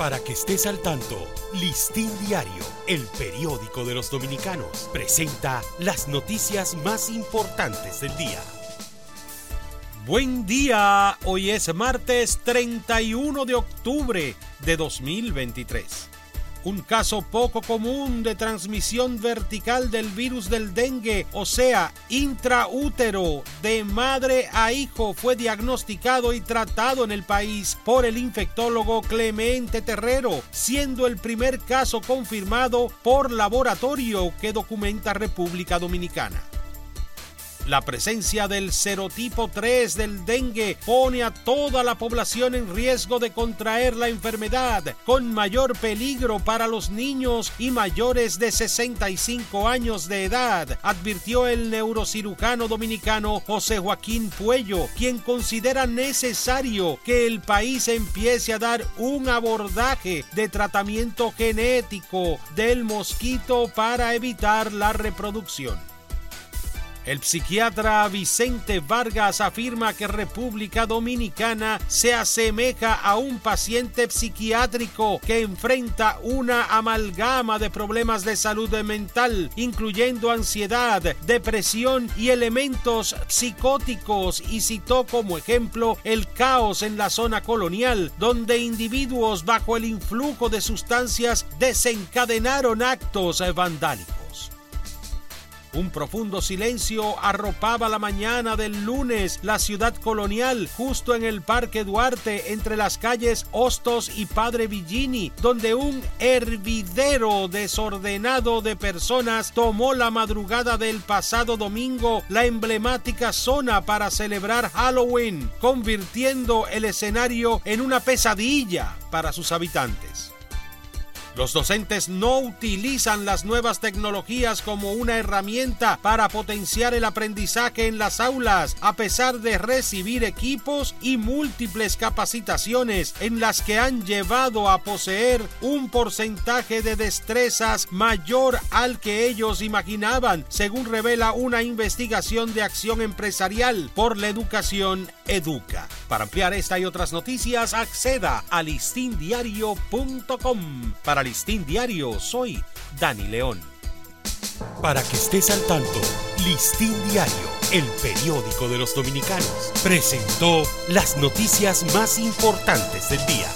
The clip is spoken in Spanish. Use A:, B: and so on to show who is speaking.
A: Para que estés al tanto, Listín Diario, el periódico de los dominicanos, presenta las noticias más importantes del día.
B: Buen día, hoy es martes 31 de octubre de 2023 un caso poco común de transmisión vertical del virus del dengue, o sea, intraútero, de madre a hijo, fue diagnosticado y tratado en el país por el infectólogo Clemente Terrero, siendo el primer caso confirmado por laboratorio que documenta República Dominicana. La presencia del serotipo 3 del dengue pone a toda la población en riesgo de contraer la enfermedad, con mayor peligro para los niños y mayores de 65 años de edad, advirtió el neurocirujano dominicano José Joaquín Puello, quien considera necesario que el país empiece a dar un abordaje de tratamiento genético del mosquito para evitar la reproducción. El psiquiatra Vicente Vargas afirma que República Dominicana se asemeja a un paciente psiquiátrico que enfrenta una amalgama de problemas de salud mental, incluyendo ansiedad, depresión y elementos psicóticos, y citó como ejemplo el caos en la zona colonial, donde individuos bajo el influjo de sustancias desencadenaron actos vandálicos. Un profundo silencio arropaba la mañana del lunes la ciudad colonial, justo en el Parque Duarte, entre las calles Hostos y Padre Villini, donde un hervidero desordenado de personas tomó la madrugada del pasado domingo la emblemática zona para celebrar Halloween, convirtiendo el escenario en una pesadilla para sus habitantes. Los docentes no utilizan las nuevas tecnologías como una herramienta para potenciar el aprendizaje en las aulas, a pesar de recibir equipos y múltiples capacitaciones en las que han llevado a poseer un porcentaje de destrezas mayor al que ellos imaginaban, según revela una investigación de acción empresarial por la educación Educa. Para ampliar esta y otras noticias, acceda a listindiario.com. Para Listín Diario, soy Dani León.
A: Para que estés al tanto, Listín Diario, el periódico de los dominicanos, presentó las noticias más importantes del día.